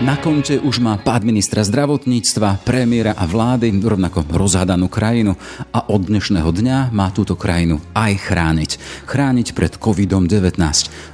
Na konte už má pád ministra zdravotníctva, premiéra a vlády, rovnako rozhadanú krajinu a od dnešného dňa má túto krajinu aj chrániť. Chrániť pred COVID-19.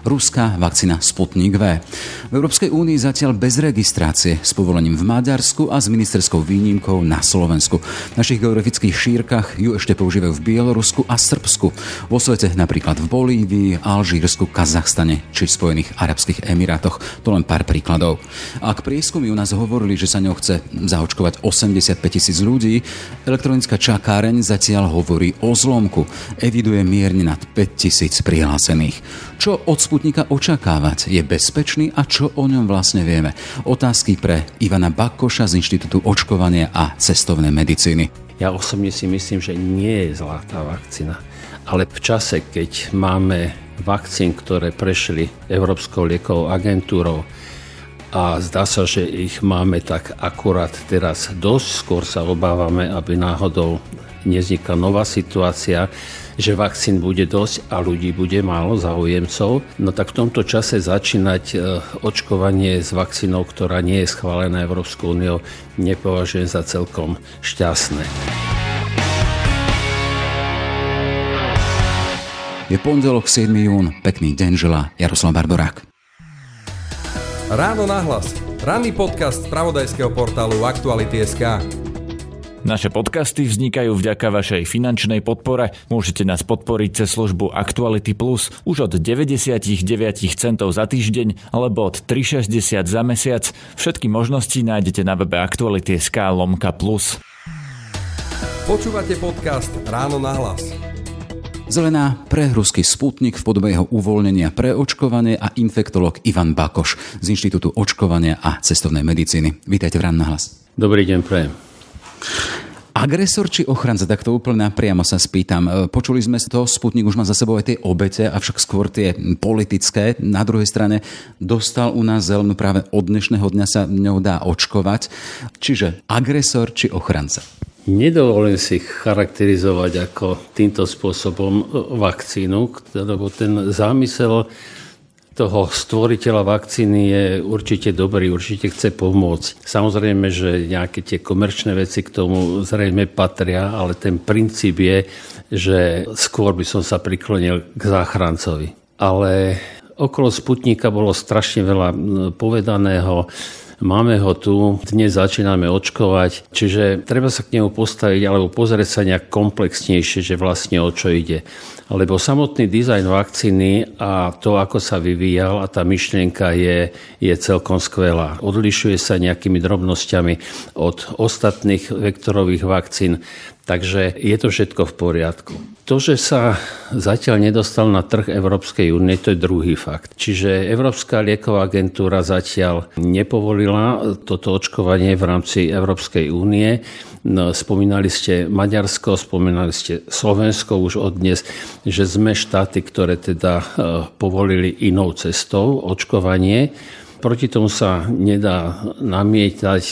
Ruská vakcína Sputnik V. V Európskej únii zatiaľ bez registrácie s povolením v Maďarsku a s ministerskou výnimkou na Slovensku. V našich geografických šírkach ju ešte používajú v Bielorusku a Srbsku. Vo svete napríklad v Bolívii, Alžírsku, Kazachstane či Spojených Arabských Emirátoch. To len pár príkladov. A ak prieskumy u nás hovorili, že sa ňou chce zaočkovať 85 tisíc ľudí, elektronická čakáreň zatiaľ hovorí o zlomku. Eviduje mierne nad 5 tisíc prihlásených. Čo od Sputnika očakávať? Je bezpečný a čo o ňom vlastne vieme? Otázky pre Ivana Bakoša z Inštitútu očkovania a cestovnej medicíny. Ja osobne si myslím, že nie je zlá tá vakcína. Ale v čase, keď máme vakcín, ktoré prešli Európskou liekovou agentúrou, a zdá sa, že ich máme tak akurát teraz dosť. Skôr sa obávame, aby náhodou nevznikla nová situácia, že vakcín bude dosť a ľudí bude málo, záujemcov. No tak v tomto čase začínať e, očkovanie s vakcínou, ktorá nie je schválená Európskou úniou, nepovažujem za celkom šťastné. Je pondelok 7. jún, pekný deň želá Jaroslav Bardorák. Ráno nahlas. Ranný podcast z pravodajského portálu Aktuality.sk. Naše podcasty vznikajú vďaka vašej finančnej podpore. Môžete nás podporiť cez službu Actuality Plus už od 99 centov za týždeň alebo od 3,60 za mesiac. Všetky možnosti nájdete na webe Aktuality.sk lomka plus. Počúvate podcast Ráno nahlas. Zelená pre ruský sputnik v podobe jeho uvoľnenia pre očkovanie a infektolog Ivan Bakoš z Inštitútu očkovania a cestovnej medicíny. Vítajte v Rán na hlas. Dobrý deň, prajem. Agresor či ochranca, tak to úplne napriamo sa spýtam. E, počuli sme toho, Sputnik už má za sebou aj tie obete, avšak skôr tie politické. Na druhej strane dostal u nás zelenú práve od dnešného dňa sa ňou dá očkovať. Čiže agresor či ochranca? Nedovolím si charakterizovať ako týmto spôsobom vakcínu, lebo ten zámysel toho stvoriteľa vakcíny je určite dobrý, určite chce pomôcť. Samozrejme, že nejaké tie komerčné veci k tomu zrejme patria, ale ten princíp je, že skôr by som sa priklonil k záchrancovi. Ale okolo Sputnika bolo strašne veľa povedaného Máme ho tu, dnes začíname očkovať, čiže treba sa k nemu postaviť alebo pozrieť sa nejak komplexnejšie, že vlastne o čo ide. Lebo samotný dizajn vakcíny a to, ako sa vyvíjal a tá myšlienka je, je celkom skvelá. Odlišuje sa nejakými drobnosťami od ostatných vektorových vakcín. Takže je to všetko v poriadku. To, že sa zatiaľ nedostal na trh Európskej únie, to je druhý fakt. Čiže Európska lieková agentúra zatiaľ nepovolila toto očkovanie v rámci Európskej únie. No, spomínali ste Maďarsko, spomínali ste Slovensko už od dnes, že sme štáty, ktoré teda e, povolili inou cestou očkovanie. Proti tomu sa nedá namietať,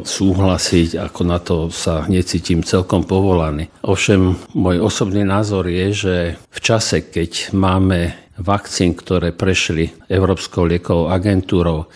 súhlasiť, ako na to sa necítim celkom povolaný. Ovšem, môj osobný názor je, že v čase, keď máme vakcín, ktoré prešli Európskou liekovou agentúrou,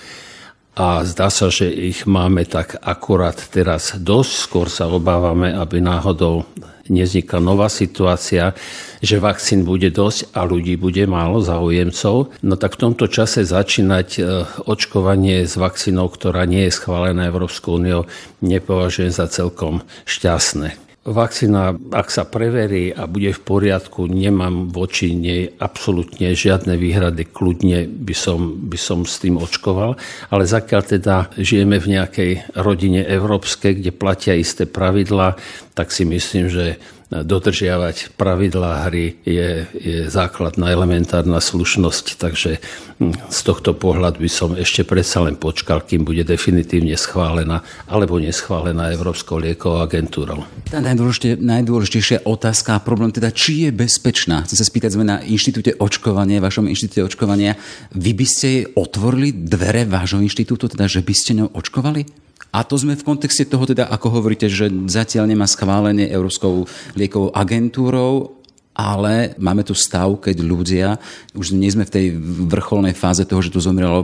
a zdá sa, že ich máme tak akurát teraz dosť. Skôr sa obávame, aby náhodou nevznikla nová situácia, že vakcín bude dosť a ľudí bude málo záujemcov. No tak v tomto čase začínať e, očkovanie s vakcínou, ktorá nie je schválená Európskou úniou, nepovažujem za celkom šťastné. Vakcína, ak sa preverí a bude v poriadku, nemám voči nej absolútne žiadne výhrady, kľudne by som, by som s tým očkoval, ale zakiaľ teda žijeme v nejakej rodine európskej, kde platia isté pravidlá, tak si myslím, že dodržiavať pravidlá hry je, je základná elementárna slušnosť, takže hm, z tohto pohľadu by som ešte predsa len počkal, kým bude definitívne schválená alebo neschválená Európskou liekovou agentúrou. Tá najdôležitejšia, najdôležitejšia otázka a problém teda, či je bezpečná. Chcem sa spýtať, sme na inštitúte očkovania, vašom inštitúte očkovania. Vy by ste jej otvorili dvere vášho inštitútu, teda že by ste ňou očkovali? A to sme v kontexte toho, teda, ako hovoríte, že zatiaľ nemá schválenie Európskou liekovou agentúrou, ale máme tu stav, keď ľudia, už nie sme v tej vrcholnej fáze toho, že tu zomieralo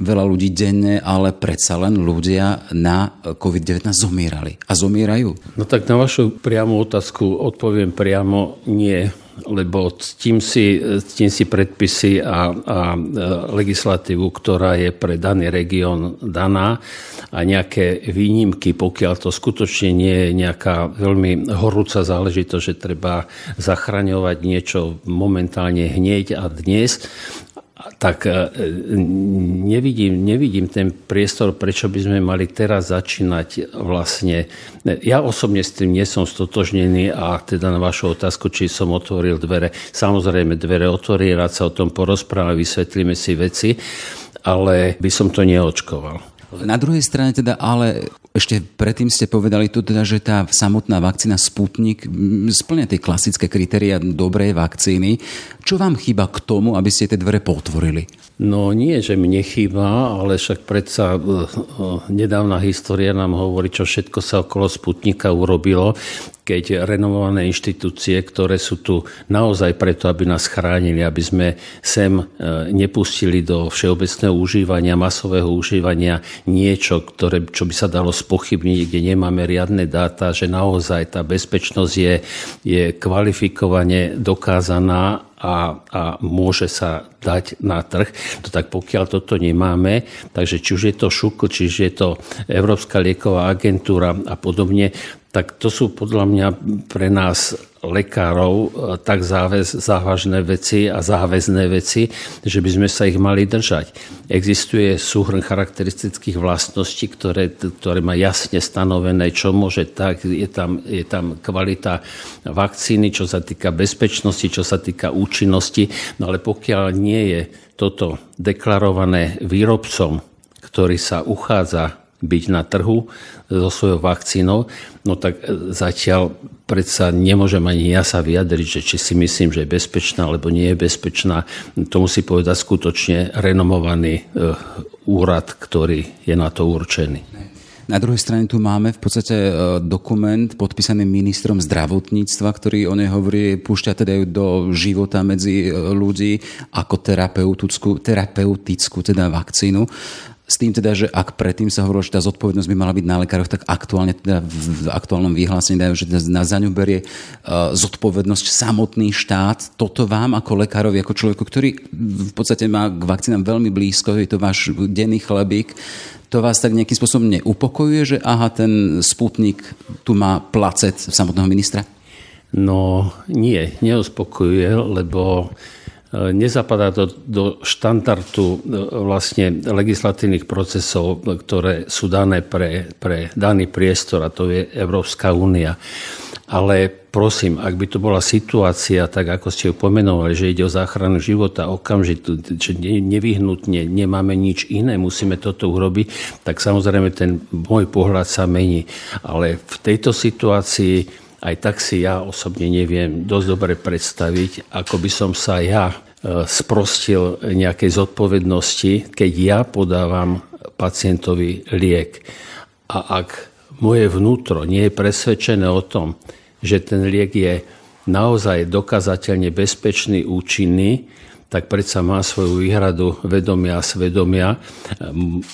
veľa ľudí denne, ale predsa len ľudia na COVID-19 zomierali a zomierajú. No tak na vašu priamu otázku odpoviem priamo nie lebo tým si, tým si predpisy a, a legislatívu, ktorá je pre daný región daná a nejaké výnimky, pokiaľ to skutočne nie je nejaká veľmi horúca záležitosť, že treba zachraňovať niečo momentálne hneď a dnes, tak e, nevidím, nevidím ten priestor, prečo by sme mali teraz začínať vlastne. Ja osobne s tým nie som stotožnený a teda na vašu otázku, či som otvoril dvere. Samozrejme, dvere otvorí, rád sa o tom porozprávame, vysvetlíme si veci, ale by som to neočkoval. Na druhej strane teda ale ešte predtým ste povedali tu teda, že tá samotná vakcína Sputnik splňa tie klasické kritéria dobrej vakcíny. Čo vám chýba k tomu, aby ste tie dvere potvorili? No nie, že mne chýba, ale však predsa uh, uh, nedávna história nám hovorí, čo všetko sa okolo Sputnika urobilo, keď renovované inštitúcie, ktoré sú tu naozaj preto, aby nás chránili, aby sme sem uh, nepustili do všeobecného užívania, masového užívania niečo, ktoré, čo by sa dalo spochybniť, kde nemáme riadne dáta, že naozaj tá bezpečnosť je, je kvalifikovane dokázaná a, a môže sa dať na trh. To tak pokiaľ toto nemáme, takže či už je to ŠUK, či už je to Európska lieková agentúra a podobne, tak to sú podľa mňa pre nás lekárov e, tak záväz, závažné veci a záväzné veci, že by sme sa ich mali držať. Existuje súhrn charakteristických vlastností, ktoré, ktoré má jasne stanovené, čo môže tak. Je tam, je tam kvalita vakcíny, čo sa týka bezpečnosti, čo sa týka účinnosti. No ale pokiaľ nie je toto deklarované výrobcom, ktorý sa uchádza byť na trhu so svojou vakcínou, no tak e, zatiaľ predsa nemôžem ani ja sa vyjadriť, že či si myslím, že je bezpečná, alebo nie je bezpečná. To musí povedať skutočne renomovaný e, úrad, ktorý je na to určený. Na druhej strane tu máme v podstate e, dokument podpísaný ministrom zdravotníctva, ktorý o nej hovorí, púšťa teda do života medzi ľudí ako terapeutickú, terapeutickú teda vakcínu. S tým teda, že ak predtým sa hovorilo, že tá zodpovednosť by mala byť na lekároch, tak aktuálne teda v aktuálnom vyhlásení dajú, že na za ňu berie uh, zodpovednosť samotný štát. Toto vám ako lekárovi, ako človeku, ktorý v podstate má k vakcínám veľmi blízko, je to váš denný chlebík, to vás tak nejakým spôsobom neupokojuje, že aha, ten sputnik tu má placet samotného ministra? No nie, neuspokojuje, lebo nezapadá to do štandardu e, vlastne legislatívnych procesov, ktoré sú dané pre, pre daný priestor, a to je Európska únia. Ale prosím, ak by to bola situácia, tak ako ste ju pomenovali, že ide o záchranu života okamžite, že nevyhnutne nemáme nič iné, musíme toto urobiť, tak samozrejme ten môj pohľad sa mení. Ale v tejto situácii aj tak si ja osobne neviem dosť dobre predstaviť, ako by som sa ja e, sprostil nejakej zodpovednosti, keď ja podávam pacientovi liek. A ak moje vnútro nie je presvedčené o tom, že ten liek je naozaj dokazateľne bezpečný, účinný, tak predsa má svoju výhradu vedomia a svedomia,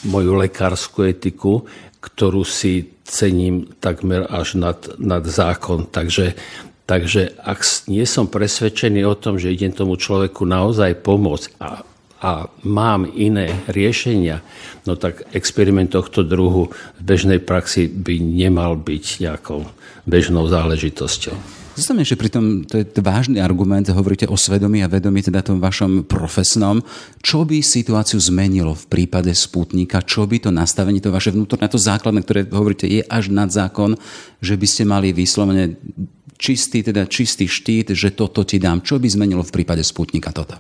moju lekárskú etiku, ktorú si cením takmer až nad, nad zákon. Takže, takže ak nie som presvedčený o tom, že idem tomu človeku naozaj pomôcť a, a mám iné riešenia, no tak experiment tohto druhu v bežnej praxi by nemal byť nejakou bežnou záležitosťou. Zostane ešte pri tom, to je vážny argument, hovoríte o svedomí a vedomí, teda tom vašom profesnom. Čo by situáciu zmenilo v prípade Sputnika? Čo by to nastavenie, to vaše vnútorné, to základné, ktoré hovoríte, je až nad zákon, že by ste mali vyslovene čistý, teda čistý štít, že toto ti dám. Čo by zmenilo v prípade Sputnika toto?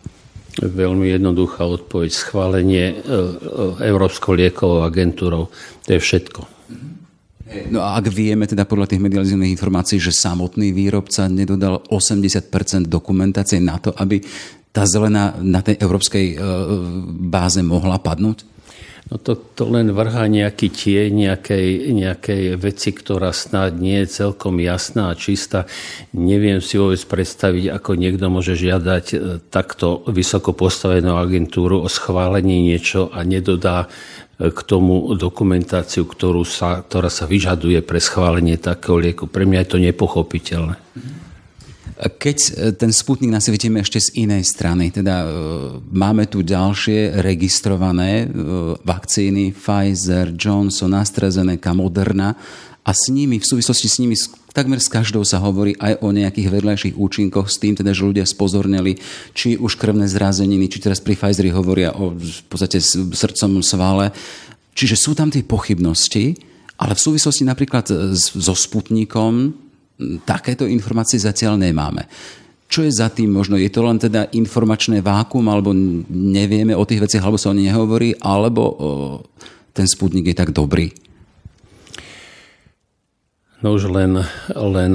Veľmi jednoduchá odpoveď. Schválenie e, e, Európskou liekovou agentúrou. To je všetko. No a ak vieme teda podľa tých medializovaných informácií, že samotný výrobca nedodal 80% dokumentácie na to, aby tá zelená na tej európskej e, báze mohla padnúť? No to, to len vrhá nejaký tie, nejakej, nejakej veci, ktorá snad nie je celkom jasná a čistá. Neviem si vôbec predstaviť, ako niekto môže žiadať e, takto vysoko postavenú agentúru o schválenie niečo a nedodá k tomu dokumentáciu, ktorú sa, ktorá sa vyžaduje pre schválenie takého lieku. Pre mňa je to nepochopiteľné. Keď e, ten Sputnik nasvietime ešte z inej strany, teda e, máme tu ďalšie registrované e, vakcíny Pfizer, Johnson, AstraZeneca, Moderna a s nimi, v súvislosti s nimi takmer s každou sa hovorí aj o nejakých vedľajších účinkoch, s tým teda, že ľudia spozornili, či už krvné zrazeniny, či teraz pri Pfizeri hovoria o v podstate srdcom svale. Čiže sú tam tie pochybnosti, ale v súvislosti napríklad so Sputnikom, takéto informácie zatiaľ nemáme. Čo je za tým možno? Je to len teda informačné vákum, alebo nevieme o tých veciach, alebo sa o nich nehovorí, alebo o, ten sputnik je tak dobrý? No už len, len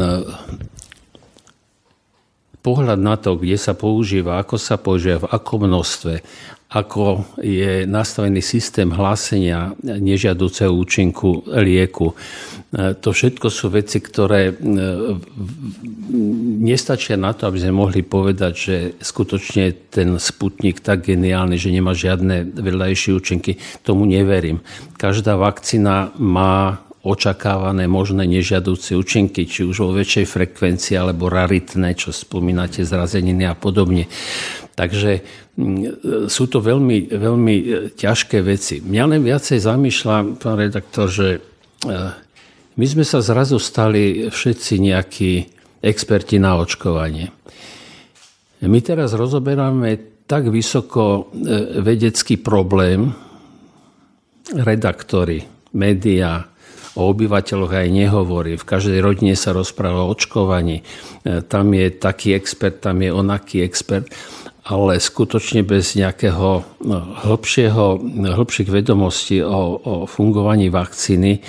pohľad na to, kde sa používa, ako sa používa, v akom množstve, ako je nastavený systém hlásenia nežiaduceho účinku lieku. E, to všetko sú veci, ktoré e, nestačia na to, aby sme mohli povedať, že skutočne ten sputnik tak geniálny, že nemá žiadne vedľajšie účinky. Tomu neverím. Každá vakcína má očakávané možné nežiadúce účinky, či už vo väčšej frekvencii alebo raritné, čo spomínate, zrazeniny a podobne. Takže sú to veľmi, veľmi e, ťažké veci. Mňa len viacej zamýšľa, pán redaktor, že e, my sme sa zrazu stali všetci nejakí experti na očkovanie. My teraz rozoberáme tak vysoko e, vedecký problém, redaktori, médiá, o obyvateľoch aj nehovorí. V každej rodine sa rozpráva o očkovaní. Tam je taký expert, tam je onaký expert ale skutočne bez nejakého no, hĺbšieho, hĺbších vedomostí o, o fungovaní vakcíny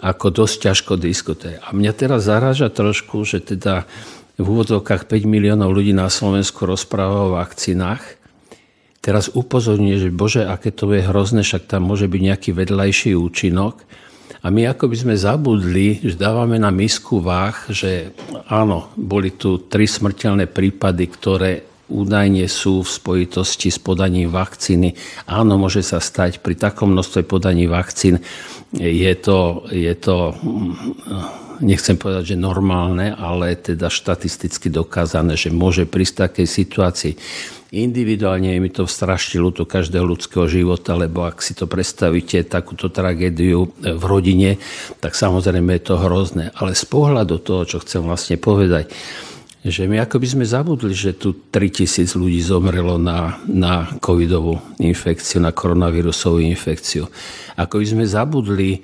ako dosť ťažko diskutuje. A mňa teraz zaráža trošku, že teda v úvodzovkách 5 miliónov ľudí na Slovensku rozpráva o vakcínach. Teraz upozorňuje, že bože, aké to je hrozné, však tam môže byť nejaký vedľajší účinok. A my ako by sme zabudli, že dávame na misku váh, že áno, boli tu tri smrteľné prípady, ktoré údajne sú v spojitosti s podaním vakcíny. Áno, môže sa stať pri takom množstve podaní vakcín. Je to, je to nechcem povedať, že normálne, ale teda štatisticky dokázané, že môže prísť takej situácii. Individuálne je mi to strašne ľúto každého ľudského života, lebo ak si to predstavíte, takúto tragédiu v rodine, tak samozrejme je to hrozné. Ale z pohľadu toho, čo chcem vlastne povedať, že my ako by sme zabudli, že tu 3000 ľudí zomrelo na, na covidovú infekciu, na koronavírusovú infekciu. Ako by sme zabudli,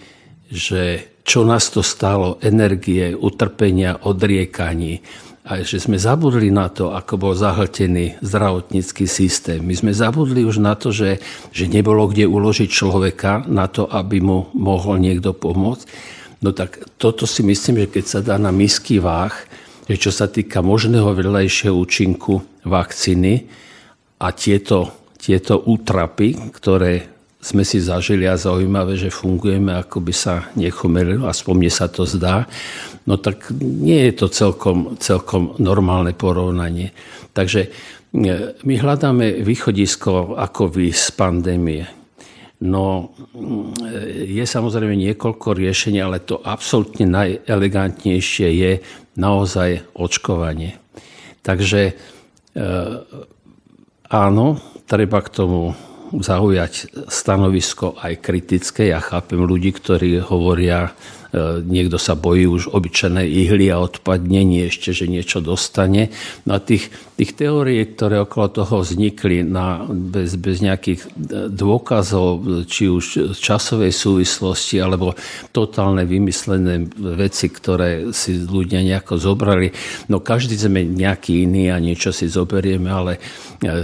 že čo nás to stalo, energie, utrpenia, odriekaní, a že sme zabudli na to, ako bol zahltený zdravotnícky systém. My sme zabudli už na to, že, že nebolo kde uložiť človeka na to, aby mu mohol niekto pomôcť. No tak toto si myslím, že keď sa dá na misky váh, čo sa týka možného vedľajšieho účinku vakcíny a tieto, tieto útrapy, ktoré sme si zažili a zaujímavé, že fungujeme, ako by sa nechomeli, aspoň mne sa to zdá, no tak nie je to celkom, celkom normálne porovnanie. Takže e, my hľadáme východisko, ako vy z pandémie. No, e, je samozrejme niekoľko riešení, ale to absolútne najelegantnejšie je naozaj očkovanie. Takže e, áno, treba k tomu zaujať stanovisko aj kritické. Ja chápem ľudí, ktorí hovoria, niekto sa bojí už obyčajnej ihly a odpadne, nie ešte, že niečo dostane. No a tých, tých teórií, ktoré okolo toho vznikli na, bez, bez nejakých e, dôkazov, či už časovej súvislosti, alebo totálne vymyslené veci, ktoré si ľudia nejako zobrali. No každý sme nejaký iný a niečo si zoberieme, ale e,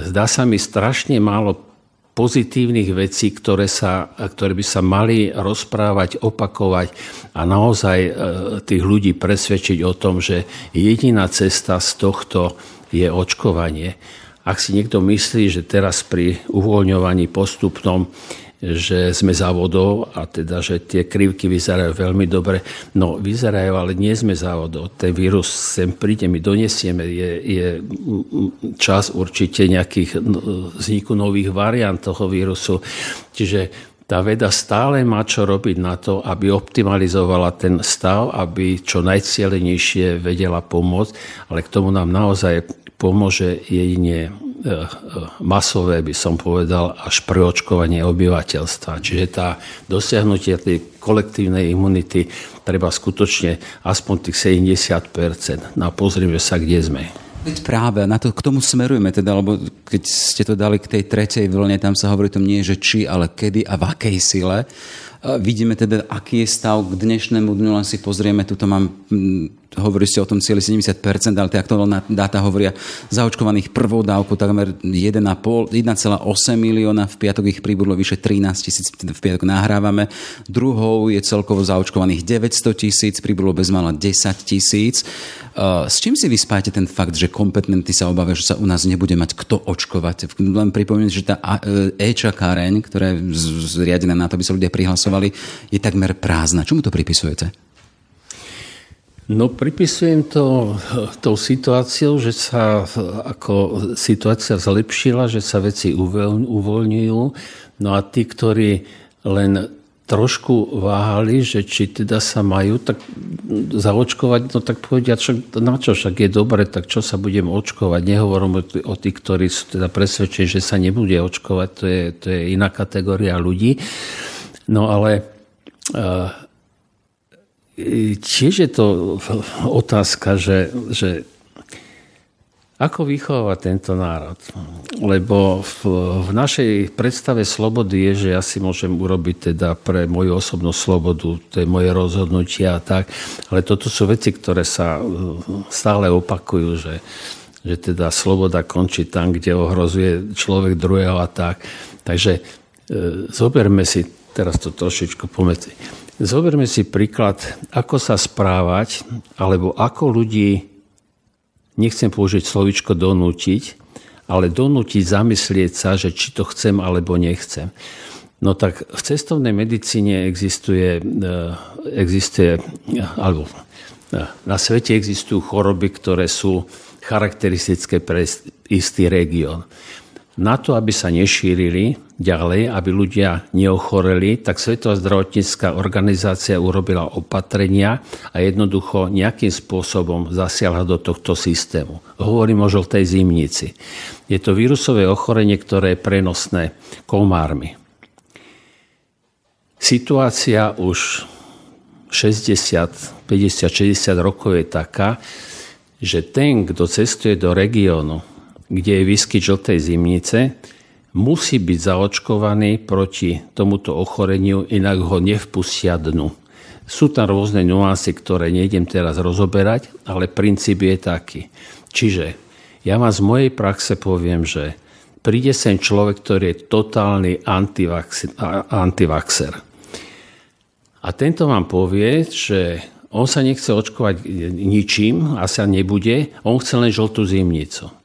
zdá sa mi strašne málo pozitívnych vecí, ktoré, sa, ktoré by sa mali rozprávať, opakovať a naozaj e, tých ľudí presvedčiť o tom, že jediná cesta z tohto je očkovanie. Ak si niekto myslí, že teraz pri uvoľňovaní postupnom že sme závodou a teda, že tie krivky vyzerajú veľmi dobre. No, vyzerajú, ale nie sme závodou. Ten vírus sem príde, my donesieme. Je, je čas určite nejakých vzniku nových variant toho vírusu. Čiže tá veda stále má čo robiť na to, aby optimalizovala ten stav, aby čo najcielenejšie vedela pomôcť, ale k tomu nám naozaj pomôže jedine masové, by som povedal, až preočkovanie obyvateľstva. Čiže tá dosiahnutie tej kolektívnej imunity treba skutočne aspoň tých 70 No a pozrieme sa, kde sme. Veď práve, na to, k tomu smerujeme teda, lebo keď ste to dali k tej tretej vlne, tam sa hovorí to nie, že či, ale kedy a v akej sile. Vidíme teda, aký je stav k dnešnému dňu, len si pozrieme, tuto mám hovorí ste o tom cieľi 70%, ale tie aktuálne dáta hovoria zaočkovaných prvou dávku takmer 1,8 milióna, v piatok ich pribudlo vyše 13 tisíc, v piatok nahrávame. Druhou je celkovo zaočkovaných 900 tisíc, pribudlo bezmála 10 tisíc. S čím si vyspáte ten fakt, že kompetentní sa obávajú, že sa u nás nebude mať kto očkovať? Len pripomínam, že tá e-čakáreň, ktorá je zriadená na to, aby sa ľudia prihlasovali, je takmer prázdna. Čomu to pripisujete? No pripisujem to tou situáciou, že sa ako situácia zlepšila, že sa veci uvoľňujú. No a tí, ktorí len trošku váhali, že či teda sa majú tak zaočkovať, no tak povedia, čo, na čo však je dobre, tak čo sa budem očkovať. Nehovorím o tých, ktorí sú teda presvedčení, že sa nebude očkovať, to je, to je iná kategória ľudí. No ale uh, tiež je to otázka, že, že ako vychovávať tento národ? Lebo v, v našej predstave slobody je, že ja si môžem urobiť teda pre moju osobnú slobodu, to je moje rozhodnutie a tak, ale toto sú veci, ktoré sa e, stále opakujú, že, že teda sloboda končí tam, kde ohrozuje človek druhého a tak. Takže e, zoberme si teraz to trošičku pomedzi Zoberme si príklad, ako sa správať, alebo ako ľudí, nechcem použiť slovičko donútiť, ale donútiť zamyslieť sa, že či to chcem alebo nechcem. No tak v cestovnej medicíne existuje, e, existuje alebo e, na svete existujú choroby, ktoré sú charakteristické pre istý región. Na to, aby sa nešírili ďalej, aby ľudia neochoreli, tak Svetová zdravotnícká organizácia urobila opatrenia a jednoducho nejakým spôsobom zasiahla do tohto systému. Hovorím o žltej zimnici. Je to vírusové ochorenie, ktoré je prenosné komármi. Situácia už 60, 50, 60 rokov je taká, že ten, kto cestuje do regiónu, kde je výskyt žltej zimnice, musí byť zaočkovaný proti tomuto ochoreniu, inak ho nevpustia dnu. Sú tam rôzne nuancy, ktoré nejdem teraz rozoberať, ale princíp je taký. Čiže ja vám z mojej praxe poviem, že príde sem človek, ktorý je totálny antivaxer. A tento vám povie, že on sa nechce očkovať ničím, asi nebude, on chce len žltú zimnicu.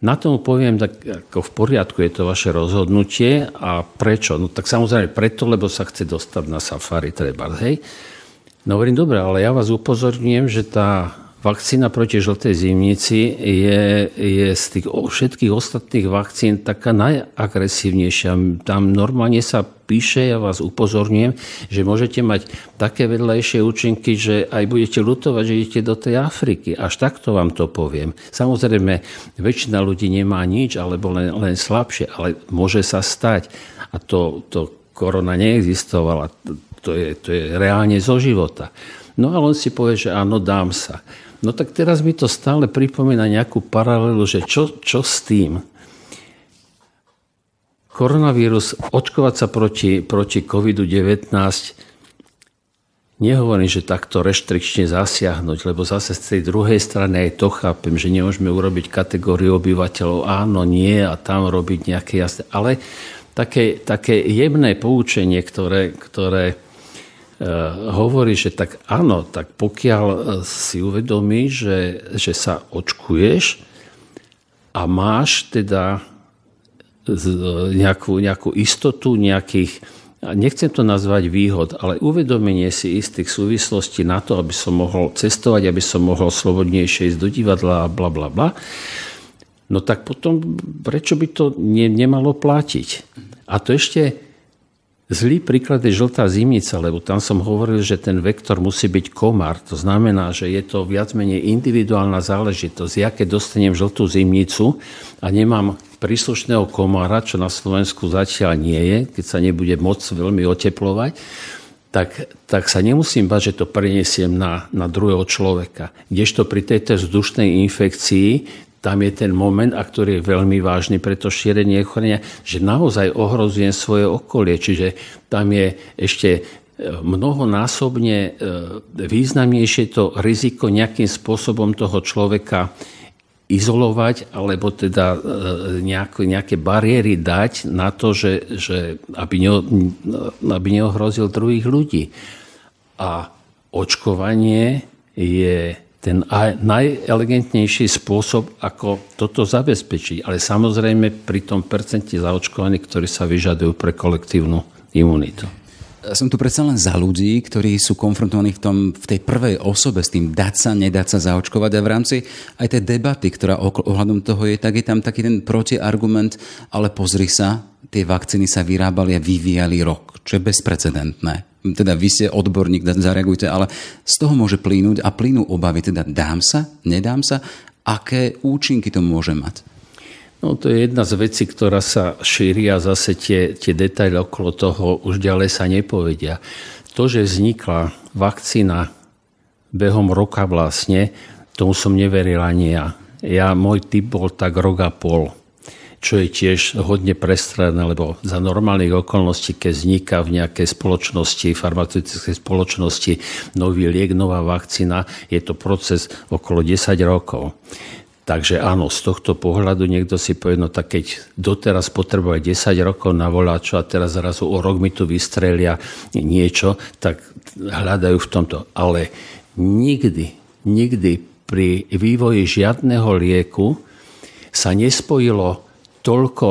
Na tomu poviem, tak ako v poriadku je to vaše rozhodnutie a prečo? No tak samozrejme preto, lebo sa chce dostať na safari treba, hej? No hovorím, dobre, ale ja vás upozorňujem, že tá vakcína proti žltej zimnici je, je z tých všetkých ostatných vakcín taká najagresívnejšia. Tam normálne sa píše, ja vás upozorňujem, že môžete mať také vedľajšie účinky, že aj budete lutovať, že idete do tej Afriky. Až takto vám to poviem. Samozrejme, väčšina ľudí nemá nič, alebo len, len slabšie, ale môže sa stať. A to, to korona neexistovala. To je, to je reálne zo života. No a on si povie, že áno, dám sa. No tak teraz mi to stále pripomína nejakú paralelu, že čo, čo s tým? Koronavírus, očkovať sa proti, proti COVID-19, nehovorím, že takto reštrikčne zasiahnuť, lebo zase z tej druhej strany aj to chápem, že nemôžeme urobiť kategóriu obyvateľov áno, nie a tam robiť nejaké jasné. Ale také, také jemné poučenie, ktoré, ktoré hovorí, že tak áno, tak pokiaľ eh, si uvedomí, že, že sa očkuješ a máš teda nejakú, nejakú istotu, nejakých, nechcem to nazvať výhod, ale uvedomenie si istých súvislostí na to, aby som mohol cestovať, aby som mohol slobodnejšie ísť do divadla a bla bla bla, no tak potom prečo by to ne, nemalo platiť? A to ešte Zlý príklad je žltá zimnica, lebo tam som hovoril, že ten vektor musí byť komár. To znamená, že je to viac menej individuálna záležitosť. Ja keď dostanem žltú zimnicu a nemám príslušného komára, čo na Slovensku zatiaľ nie je, keď sa nebude môcť veľmi oteplovať, tak, tak sa nemusím bať, že to prenesiem na, na druhého človeka. Kdežto pri tejto vzdušnej infekcii tam je ten moment, a ktorý je veľmi vážny pre to šírenie ochorenia, že naozaj ohrozujem svoje okolie. Čiže tam je ešte e, mnohonásobne e, významnejšie to riziko nejakým spôsobom toho človeka izolovať, alebo teda e, nejaké, nejaké bariéry dať na to, že, že aby, ne, aby neohrozil druhých ľudí. A očkovanie je ten najelegantnejší spôsob, ako toto zabezpečiť. Ale samozrejme pri tom percenti zaočkovaní, ktorí sa vyžadujú pre kolektívnu imunitu. Som tu predsa len za ľudí, ktorí sú konfrontovaní v, tom, v tej prvej osobe s tým dať sa, nedať sa zaočkovať a v rámci aj tej debaty, ktorá ohľadom toho je, tak je tam taký ten protiargument, ale pozri sa, tie vakcíny sa vyrábali a vyvíjali rok, čo je bezprecedentné teda vy ste odborník, zareagujte, ale z toho môže plínuť a plynú obavy, teda dám sa, nedám sa, aké účinky to môže mať? No to je jedna z vecí, ktorá sa šíri a zase tie, tie detaily okolo toho už ďalej sa nepovedia. To, že vznikla vakcína behom roka vlastne, tomu som neveril ani ja. Ja, môj typ bol tak rok a pol čo je tiež hodne prestredné, lebo za normálnych okolností, keď vzniká v nejakej spoločnosti, farmaceutickej spoločnosti nový liek, nová vakcína, je to proces okolo 10 rokov. Takže áno, z tohto pohľadu niekto si povie, no tak keď doteraz potrebuje 10 rokov na voláčo a teraz zrazu o rok mi tu vystrelia niečo, tak hľadajú v tomto. Ale nikdy, nikdy pri vývoji žiadneho lieku sa nespojilo toľko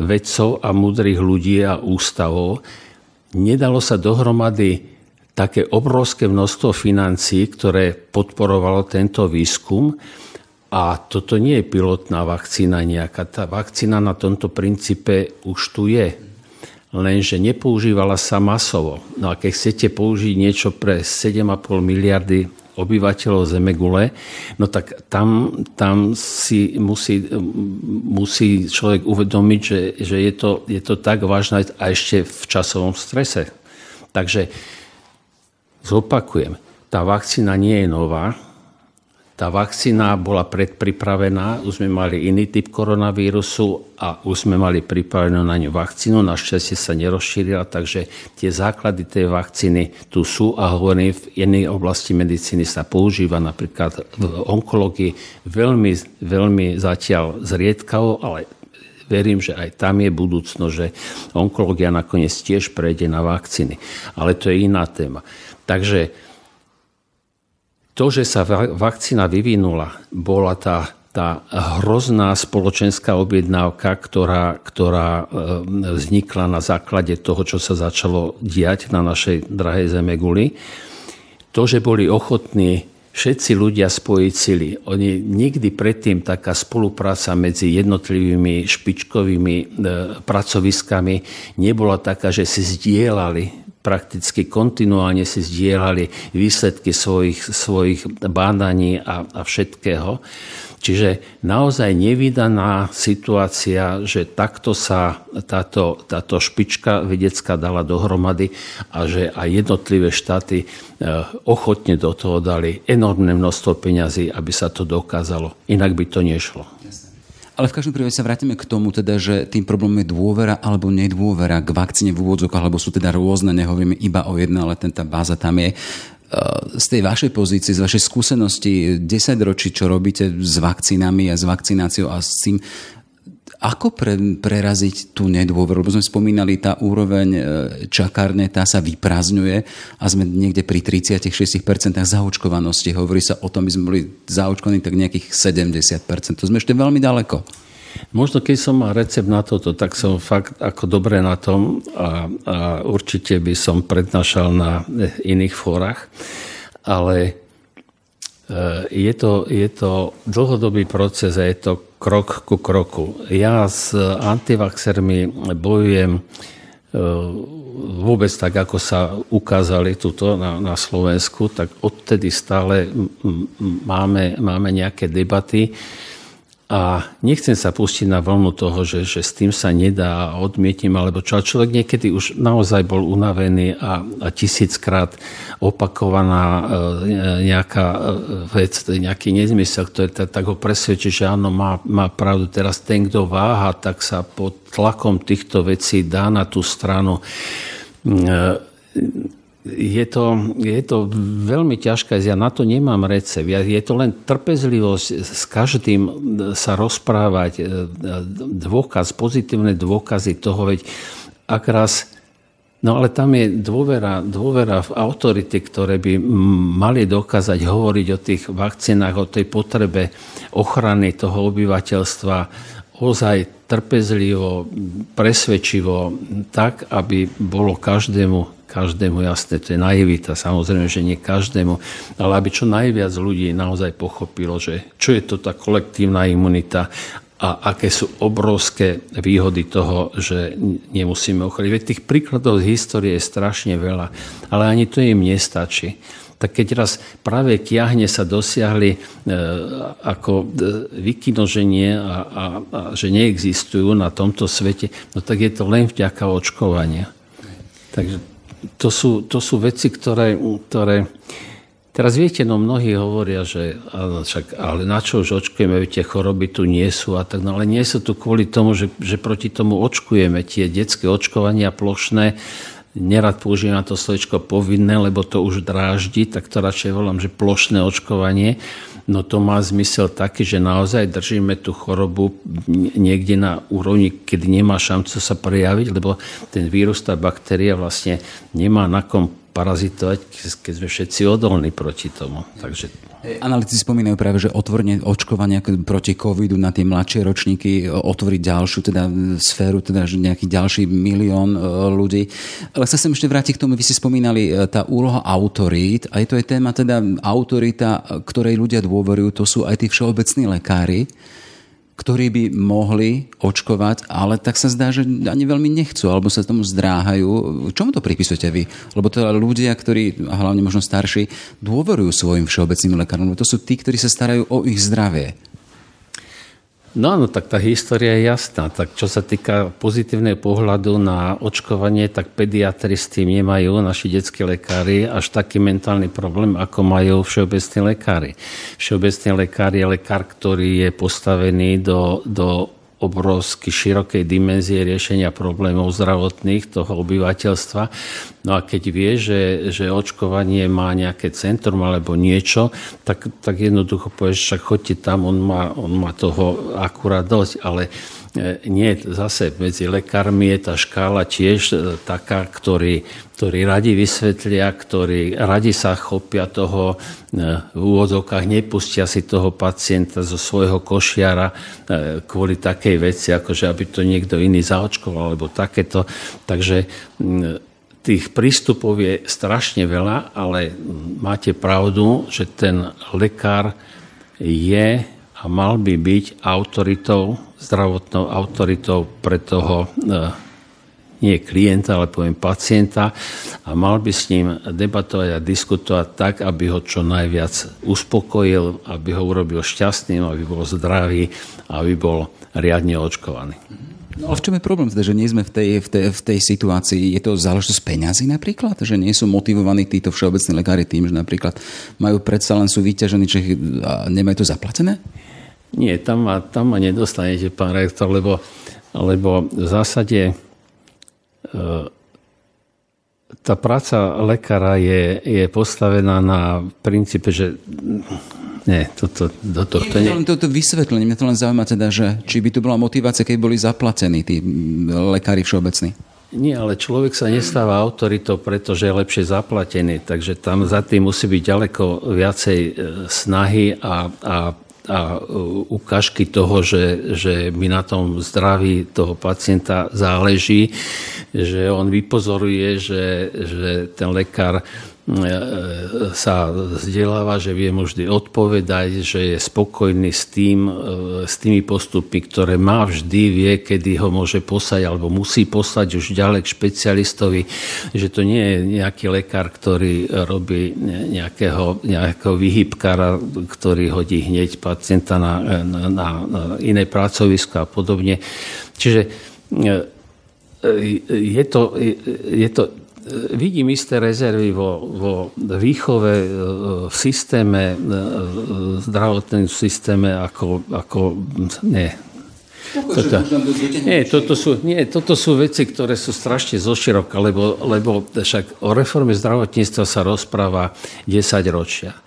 vedcov a múdrych ľudí a ústavov, nedalo sa dohromady také obrovské množstvo financií, ktoré podporovalo tento výskum. A toto nie je pilotná vakcína nejaká. Tá vakcína na tomto princípe už tu je. Lenže nepoužívala sa masovo. No a keď chcete použiť niečo pre 7,5 miliardy obyvateľov Zemegule, no tak tam, tam si musí, musí človek uvedomiť, že, že je, to, je to tak vážne a ešte v časovom strese. Takže zopakujem, tá vakcína nie je nová, tá vakcína bola predpripravená, už sme mali iný typ koronavírusu a už sme mali pripravenú na ňu vakcínu, našťastie sa nerozšírila, takže tie základy tej vakcíny tu sú a hovorím, v jednej oblasti medicíny sa používa napríklad v onkológii veľmi, veľmi zatiaľ zriedkavo, ale verím, že aj tam je budúcnosť, že onkológia nakoniec tiež prejde na vakcíny. Ale to je iná téma. Takže to, že sa vakcína vyvinula, bola tá, tá hrozná spoločenská objednávka, ktorá, ktorá e, vznikla na základe toho, čo sa začalo diať na našej drahej zeme guli. To, že boli ochotní všetci ľudia spojiť sily. Oni nikdy predtým taká spolupráca medzi jednotlivými špičkovými e, pracoviskami nebola taká, že si zdieľali prakticky kontinuálne si zdieľali výsledky svojich, svojich bádaní a, a všetkého. Čiže naozaj nevydaná situácia, že takto sa táto, táto špička vedecká dala dohromady a že aj jednotlivé štáty e, ochotne do toho dali enormné množstvo peňazí, aby sa to dokázalo. Inak by to nešlo. Ale v každom prípade sa vrátime k tomu, teda, že tým problémom je dôvera alebo nedôvera k vakcíne v úvodzovkách, alebo sú teda rôzne, nehovoríme iba o jednej, ale ten tá báza tam je. Z tej vašej pozície, z vašej skúsenosti, 10 ročí, čo robíte s vakcínami a s vakcináciou a s tým, ako pre, preraziť tú nedôveru? Lebo sme spomínali, tá úroveň e, čakárne, tá sa vyprázdňuje a sme niekde pri 36% zaočkovanosti. Hovorí sa o tom, by sme boli zaočkovaní tak nejakých 70%. To sme ešte veľmi ďaleko. Možno keď som mal recept na toto, tak som fakt ako dobre na tom a, a určite by som prednášal na iných fórach, ale e, je to, je to dlhodobý proces a je to krok ku kroku. Ja s antivaxermi bojujem e, vôbec tak, ako sa ukázali tuto na, na Slovensku, tak odtedy stále máme, máme nejaké debaty a nechcem sa pustiť na vlnu toho, že, že s tým sa nedá a odmietím, alebo čo. Človek niekedy už naozaj bol unavený a, a tisíckrát opakovaná e, nejaká e, vec, nejaký nezmysel, ktorý tak, tak ho presvedčí, že áno, má, má pravdu. Teraz ten, kto váha, tak sa pod tlakom týchto vecí dá na tú stranu. E, je to, je to veľmi ťažké, ja na to nemám recept. Je to len trpezlivosť s každým sa rozprávať, e, dôkaz, pozitívne dôkazy toho, veď ak raz No ale tam je dôvera, dôvera v autority, ktoré by mali dokázať hovoriť o tých vakcínach, o tej potrebe ochrany toho obyvateľstva ozaj trpezlivo, presvedčivo, tak, aby bolo každému každému jasné, to je naivita, samozrejme, že nie každému, ale aby čo najviac ľudí naozaj pochopilo, že čo je to tá kolektívna imunita a aké sú obrovské výhody toho, že nemusíme ochoriť. Veď tých príkladov z histórie je strašne veľa, ale ani to im nestačí tak keď raz práve kiahne sa dosiahli e, ako e, vykinoženie a, a, a že neexistujú na tomto svete, no tak je to len vďaka očkovania. Takže to sú, to sú veci, ktoré, ktoré... Teraz viete, no mnohí hovoria, že áno, však, ale na čo už očkujeme, tie choroby tu nie sú a tak, no ale nie sú tu kvôli tomu, že, že proti tomu očkujeme. Tie detské očkovania plošné, nerad použijem na to slovičko povinné, lebo to už dráždi, tak to radšej volám, že plošné očkovanie no to má zmysel taký, že naozaj držíme tú chorobu niekde na úrovni, kedy nemá šancu sa prejaviť, lebo ten vírus, tá baktéria vlastne nemá na kom parazitovať, keď sme všetci odolní proti tomu. Takže Analytici spomínajú práve, že otvorenie očkovania proti covidu na tie mladšie ročníky otvoriť ďalšiu teda sféru, teda nejaký ďalší milión e, ľudí. Ale sa sem ešte vrátiť k tomu, vy ste spomínali e, tá úloha autorít, aj to je téma teda autorita, ktorej ľudia dôverujú, to sú aj tí všeobecní lekári, ktorí by mohli očkovať, ale tak sa zdá, že ani veľmi nechcú, alebo sa tomu zdráhajú. Čomu to pripisujete vy? Lebo to ľudia, ktorí, a hlavne možno starší, dôverujú svojim všeobecným lekárom. To sú tí, ktorí sa starajú o ich zdravie. No áno, tak tá história je jasná. Tak čo sa týka pozitívneho pohľadu na očkovanie, tak pediatri s tým nemajú, naši detskí lekári, až taký mentálny problém, ako majú všeobecní lekári. Všeobecný lekár je lekár, ktorý je postavený do, do obrovsky širokej dimenzie riešenia problémov zdravotných toho obyvateľstva. No a keď vie, že, že očkovanie má nejaké centrum alebo niečo, tak, tak jednoducho povieš, však chodte tam, on má, on má toho akurát dosť, ale nie, zase medzi lekármi je tá škála tiež e, taká, ktorí, ktorí radi vysvetlia, ktorí radi sa chopia toho e, v úvodzovkách, nepustia si toho pacienta zo svojho košiara kvôli takej veci, ako že aby to niekto iný zaočkoval, alebo takéto. Takže tých prístupov je strašne veľa, ale máte pravdu, že ten lekár je a mal by byť autoritou, zdravotnou autoritou pre toho e, nie klienta, ale poviem pacienta a mal by s ním debatovať a diskutovať tak, aby ho čo najviac uspokojil, aby ho urobil šťastným, aby bol zdravý, aby bol riadne očkovaný. No ale v čom je problém teda, že nie sme v tej, v, tej, v tej situácii? Je to záležitosť peňazí napríklad? Že nie sú motivovaní títo všeobecní lekári tým, že napríklad majú predsa len sú vyťažení, že nemajú to zaplatené? Nie, tam ma, tam ma nedostanete, pán rektor, lebo, lebo v zásade e, tá práca lekára je, je postavená na princípe, že nie, toto, do tohto nie. Len toto vysvetlenie, mňa to len zaujíma teda, že či by tu bola motivácia, keď boli zaplatení tí lekári všeobecní. Nie, ale človek sa nestáva autoritou, pretože je lepšie zaplatený. Takže tam za tým musí byť ďaleko viacej e, snahy a, a a ukážky toho, že, že mi na tom zdraví toho pacienta záleží, že on vypozoruje, že, že ten lekár E, sa vzdeláva, že vie mu vždy odpovedať, že je spokojný s, tým, e, s tými postupmi, ktoré má vždy, vie, kedy ho môže poslať alebo musí poslať už ďalej k špecialistovi, že to nie je nejaký lekár, ktorý robí nejakého, nejakého vyhybkára, ktorý hodí hneď pacienta na, na, na iné pracovisko a podobne. Čiže e, je to, je to vidím isté rezervy vo, vo výchove, e, v systéme, e, zdravotnom systéme ako, ako nie, toto, nie, toto sú, nie, toto sú veci, ktoré sú strašne zoširoka, lebo, lebo však o reforme zdravotníctva sa rozpráva 10 ročia.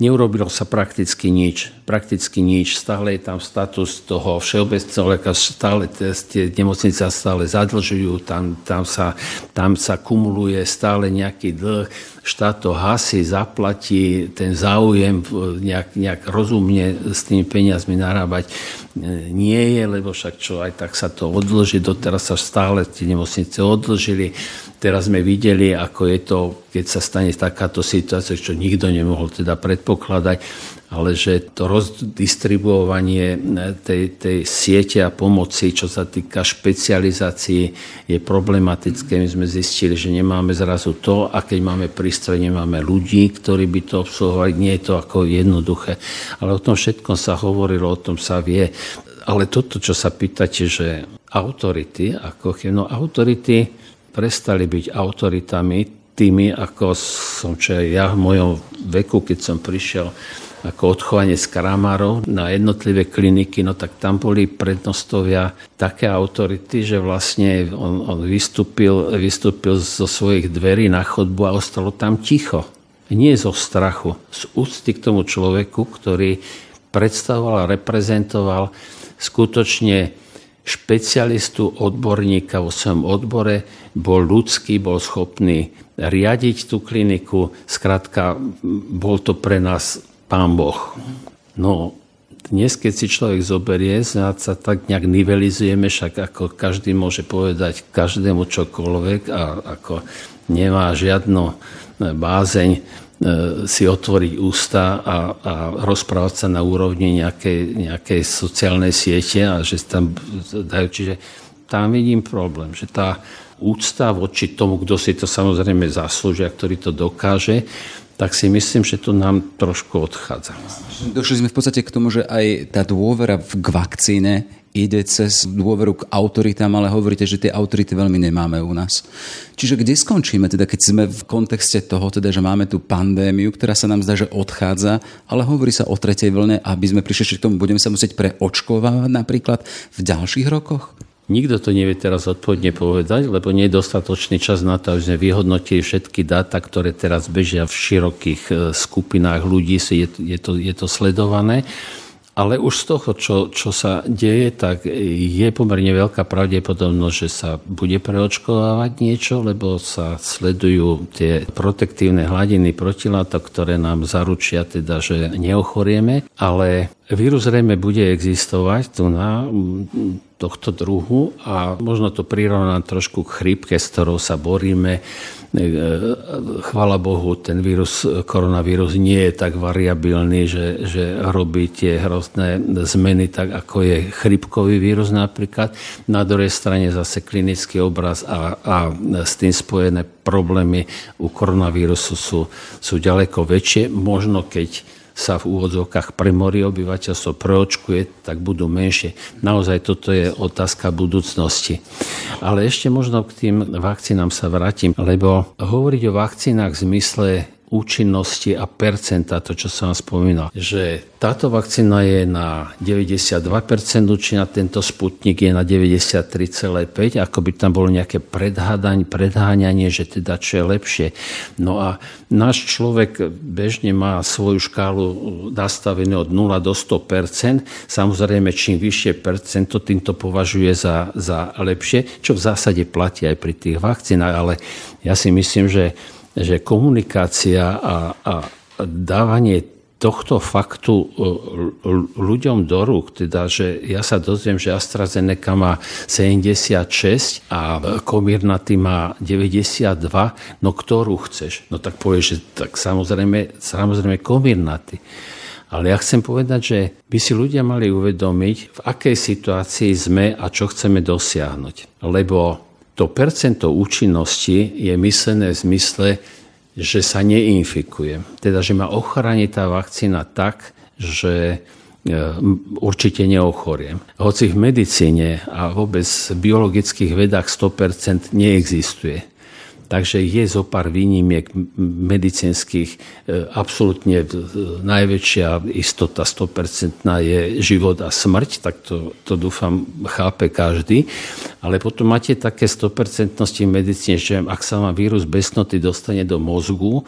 Neurobilo sa prakticky nič. Prakticky nič. Stále je tam status toho všeobecného lekára, stále tie nemocnice stále zadlžujú, tam, tam, sa, tam sa kumuluje stále nejaký dlh, štát to hasí, zaplatí, ten záujem nejak, nejak rozumne s tými peniazmi narábať e, nie je, lebo však čo aj tak sa to odloží, doteraz sa stále tie nemocnice odložili. Teraz sme videli, ako je to, keď sa stane takáto situácia, čo nikto nemohol teda predpokladať, ale že to rozdistribuovanie tej, tej siete a pomoci, čo sa týka špecializácií, je problematické. My sme zistili, že nemáme zrazu to a keď máme prístroj, nemáme ľudí, ktorí by to obsluhovali. Nie je to ako jednoduché. Ale o tom všetkom sa hovorilo, o tom sa vie. Ale toto, čo sa pýtate, že autority, ako no autority prestali byť autoritami tými, ako som čo ja v mojom veku, keď som prišiel ako odchovanie z Kramárov na jednotlivé kliniky, no tak tam boli prednostovia také autority, že vlastne on, on vystúpil, vystúpil zo svojich dverí na chodbu a ostalo tam ticho. Nie zo strachu, z úcty k tomu človeku, ktorý predstavoval a reprezentoval skutočne špecialistu, odborníka vo svojom odbore, bol ľudský, bol schopný riadiť tú kliniku. Skrátka, bol to pre nás pán Boh. No, dnes, keď si človek zoberie, sa tak nejak nivelizujeme, však ako každý môže povedať každému čokoľvek a ako nemá žiadnu bázeň E, si otvoriť ústa a, a rozprávať sa na úrovni nejakej, nejakej sociálnej siete a že tam dajú. Čiže tam vidím problém, že tá úcta voči tomu, kto si to samozrejme zaslúžia, ktorý to dokáže, tak si myslím, že to nám trošku odchádza. Došli sme v podstate k tomu, že aj tá dôvera k vakcíne ide cez dôveru k autoritám, ale hovoríte, že tie autority veľmi nemáme u nás. Čiže kde skončíme, teda keď sme v kontexte toho, teda, že máme tú pandémiu, ktorá sa nám zdá, že odchádza, ale hovorí sa o tretej vlne, aby sme prišli k tomu, budeme sa musieť preočkovávať napríklad v ďalších rokoch? Nikto to nevie teraz odpovedne povedať, lebo nie je dostatočný čas na to, aby sme vyhodnotili všetky dáta, ktoré teraz bežia v širokých e, skupinách ľudí, je, je, to, je to sledované. Ale už z toho, čo, čo sa deje, tak je pomerne veľká pravdepodobnosť, že sa bude preočkovávať niečo, lebo sa sledujú tie protektívne hladiny protilátok, ktoré nám zaručia teda, že neochorieme. Ale vírus zrejme bude existovať tu na tohto druhu a možno to prirovnám trošku k chrípke, s ktorou sa boríme E, chvala Bohu, ten vírus, koronavírus nie je tak variabilný, že, že robí tie hrozné zmeny, tak ako je chrypkový vírus napríklad. Na druhej strane zase klinický obraz a, a s tým spojené problémy u koronavírusu sú, sú ďaleko väčšie. Možno keď sa v úvodzovkách premorí obyvateľstvo preočkuje, tak budú menšie. Naozaj toto je otázka budúcnosti. Ale ešte možno k tým vakcínám sa vrátim, lebo hovoriť o vakcínach v zmysle účinnosti a percenta, to čo som vám spomínal, že táto vakcína je na 92% účinná, tento sputnik je na 93,5%, ako by tam bolo nejaké predhádaň, predháňanie, že teda čo je lepšie. No a náš človek bežne má svoju škálu nastavenú od 0 do 100%, samozrejme čím vyššie percento, tým to považuje za, za lepšie, čo v zásade platí aj pri tých vakcínach, ale ja si myslím, že že komunikácia a, a dávanie tohto faktu e, ľuďom do rúk, teda, že ja sa dozviem, že AstraZeneca má 76 a Comirnaty má 92, no ktorú chceš? No tak povieš, že tak samozrejme, samozrejme Comirnaty. Ale ja chcem povedať, že by si ľudia mali uvedomiť, v akej situácii sme a čo chceme dosiahnuť. Lebo to percento účinnosti je myslené v zmysle, že sa neinfikuje. Teda, že ma ochráni tá vakcína tak, že e, určite neochoriem. Hoci v medicíne a vôbec v biologických vedách 100% neexistuje. Takže je zo pár výnimiek medicínskych. E, absolútne najväčšia istota 100% je život a smrť, tak to, to dúfam chápe každý. Ale potom máte také 100% v medicíne, že ak sa vám vírus besnoty dostane do mozgu,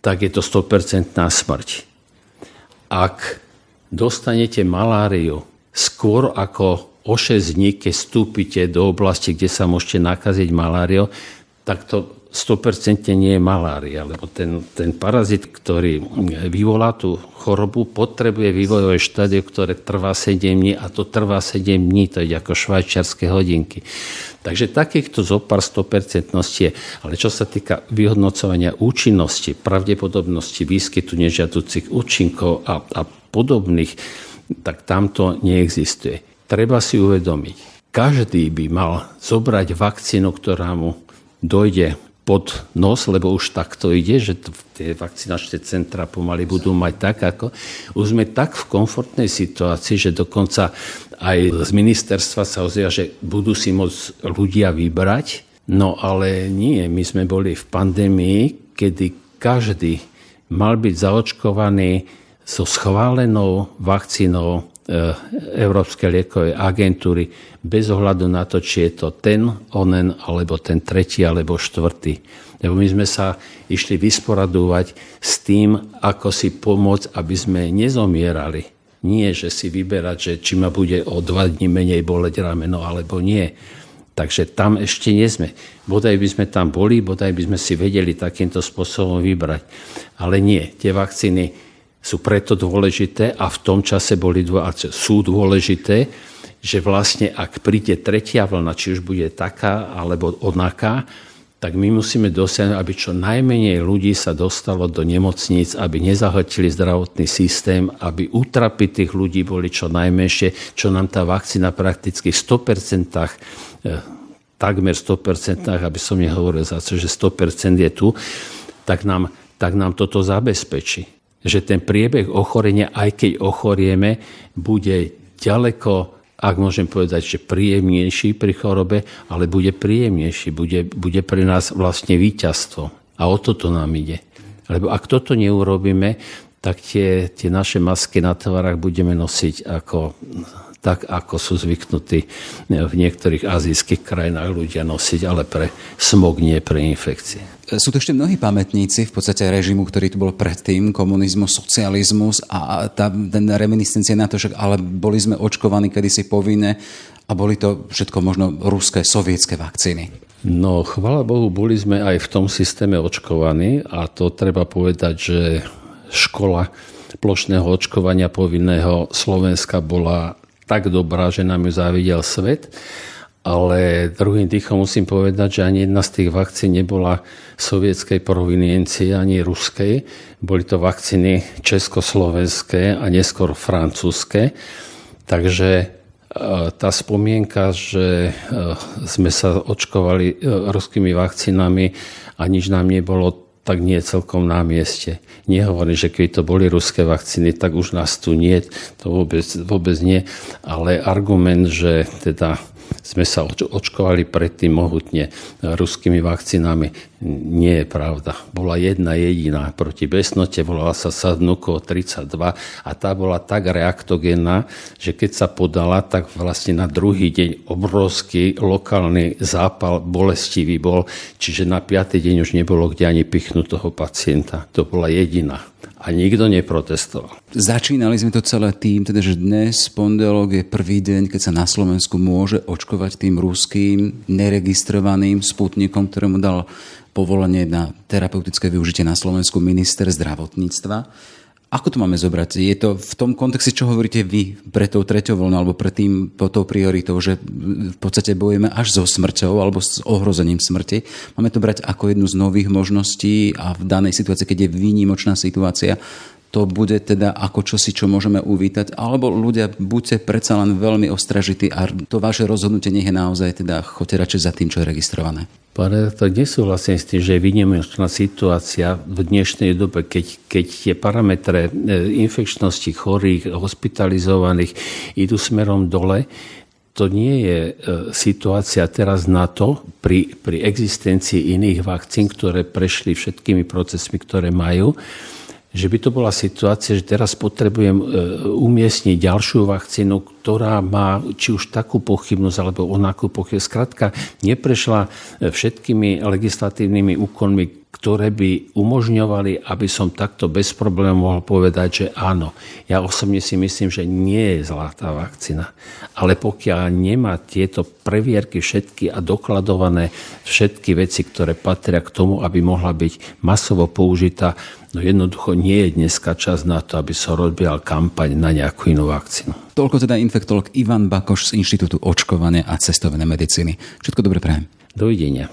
tak je to 100% smrť. Ak dostanete maláriu skôr ako o 6 dní, keď vstúpite do oblasti, kde sa môžete nakaziť maláriou, tak to 100% nie je malária, lebo ten, ten parazit, ktorý vyvolá tú chorobu, potrebuje vývojové štádium, ktoré trvá 7 dní a to trvá 7 dní, to je ako švajčiarske hodinky. Takže takýchto zopár 100% je. Ale čo sa týka vyhodnocovania účinnosti, pravdepodobnosti výskytu nežiaducich účinkov a, a podobných, tak tamto neexistuje. Treba si uvedomiť, každý by mal zobrať vakcínu, ktorá mu dojde pod nos, lebo už takto ide, že tie vakcinačné centra pomaly budú mať tak, ako už sme tak v komfortnej situácii, že dokonca aj z ministerstva sa ozvia, že budú si môcť ľudia vybrať. No ale nie, my sme boli v pandémii, kedy každý mal byť zaočkovaný so schválenou vakcínou Európskej liekovej agentúry bez ohľadu na to, či je to ten, onen, alebo ten tretí, alebo štvrtý. Lebo my sme sa išli vysporadovať s tým, ako si pomôcť, aby sme nezomierali. Nie, že si vyberať, že či ma bude o dva dní menej boleť rameno, alebo nie. Takže tam ešte nie sme. Bodaj by sme tam boli, bodaj by sme si vedeli takýmto spôsobom vybrať. Ale nie, tie vakcíny sú preto dôležité a v tom čase boli sú dôležité, že vlastne ak príde tretia vlna, či už bude taká alebo onaká, tak my musíme dosiahnuť, aby čo najmenej ľudí sa dostalo do nemocníc, aby nezahltili zdravotný systém, aby útrapy tých ľudí boli čo najmenšie, čo nám tá vakcína prakticky v 100%, eh, takmer 100%, aby som nehovoril za to, že 100% je tu, tak nám, tak nám toto zabezpečí že ten priebeh ochorenia, aj keď ochorieme, bude ďaleko, ak môžem povedať, že príjemnejší pri chorobe, ale bude príjemnejší, bude, bude pre nás vlastne víťazstvo. A o toto nám ide. Lebo ak toto neurobíme, tak tie, tie naše masky na tovarách budeme nosiť ako tak ako sú zvyknutí v niektorých azijských krajinách ľudia nosiť, ale pre smog, nie pre infekcie. Sú to ešte mnohí pamätníci v podstate režimu, ktorý tu bol predtým, komunizmus, socializmus a tá, ten reminiscencia na to, že ale boli sme očkovaní kedysi povinne a boli to všetko možno ruské, sovietské vakcíny. No, chvala Bohu, boli sme aj v tom systéme očkovaní a to treba povedať, že škola plošného očkovania povinného Slovenska bola tak dobrá, že nám ju závidel svet. Ale druhým dýchom musím povedať, že ani jedna z tých vakcín nebola sovietskej proviniencie, ani ruskej. Boli to vakcíny československé a neskôr francúzske. Takže e, tá spomienka, že e, sme sa očkovali e, ruskými vakcínami a nič nám nebolo tak nie celkom na mieste. Nehovorím, že keď to boli ruské vakcíny, tak už nás tu nie, to vôbec, vôbec nie, ale argument, že teda sme sa očkovali predtým mohutne ruskými vakcínami. Nie je pravda. Bola jedna jediná proti besnote, volala sa Sadnuko 32 a tá bola tak reaktogénna, že keď sa podala, tak vlastne na druhý deň obrovský lokálny zápal bolestivý bol, čiže na piatý deň už nebolo kde ani pichnúť toho pacienta. To bola jediná a nikto neprotestoval. Začínali sme to celé tým, teda, že dnes pondelok je prvý deň, keď sa na Slovensku môže očkovať tým ruským neregistrovaným sputnikom, ktorému dal povolenie na terapeutické využitie na Slovensku minister zdravotníctva. Ako to máme zobrať? Je to v tom kontexte, čo hovoríte vy pre tou treťou voľnou alebo pre tým, po tou prioritou, že v podstate bojujeme až so smrťou alebo s ohrozením smrti. Máme to brať ako jednu z nových možností a v danej situácii, keď je výnimočná situácia, to bude teda ako čosi, čo môžeme uvítať, alebo ľudia buďte predsa len veľmi ostražití a to vaše rozhodnutie nech je naozaj teda choďte radšej za tým, čo je registrované. Pane, to nesúhlasím s tým, že je výnimočná situácia v dnešnej dobe, keď, keď tie parametre e, infekčnosti chorých, hospitalizovaných idú smerom dole, to nie je e, situácia teraz na to, pri, pri existencii iných vakcín, ktoré prešli všetkými procesmi, ktoré majú, že by to bola situácia, že teraz potrebujem e, umiestniť ďalšiu vakcínu, ktorá má či už takú pochybnosť alebo onakú pochybnosť. Skrátka, neprešla e, všetkými legislatívnymi úkonmi, ktoré by umožňovali, aby som takto bez problémov mohol povedať, že áno. Ja osobne si myslím, že nie je zlá tá vakcína. Ale pokiaľ nemá tieto previerky všetky a dokladované všetky veci, ktoré patria k tomu, aby mohla byť masovo použitá, No jednoducho nie je dneska čas na to, aby sa robil kampaň na nejakú inú vakcínu. Toľko teda infektolog Ivan Bakoš z Inštitútu očkovania a cestovnej medicíny. Všetko dobre prajem. Dovidenia.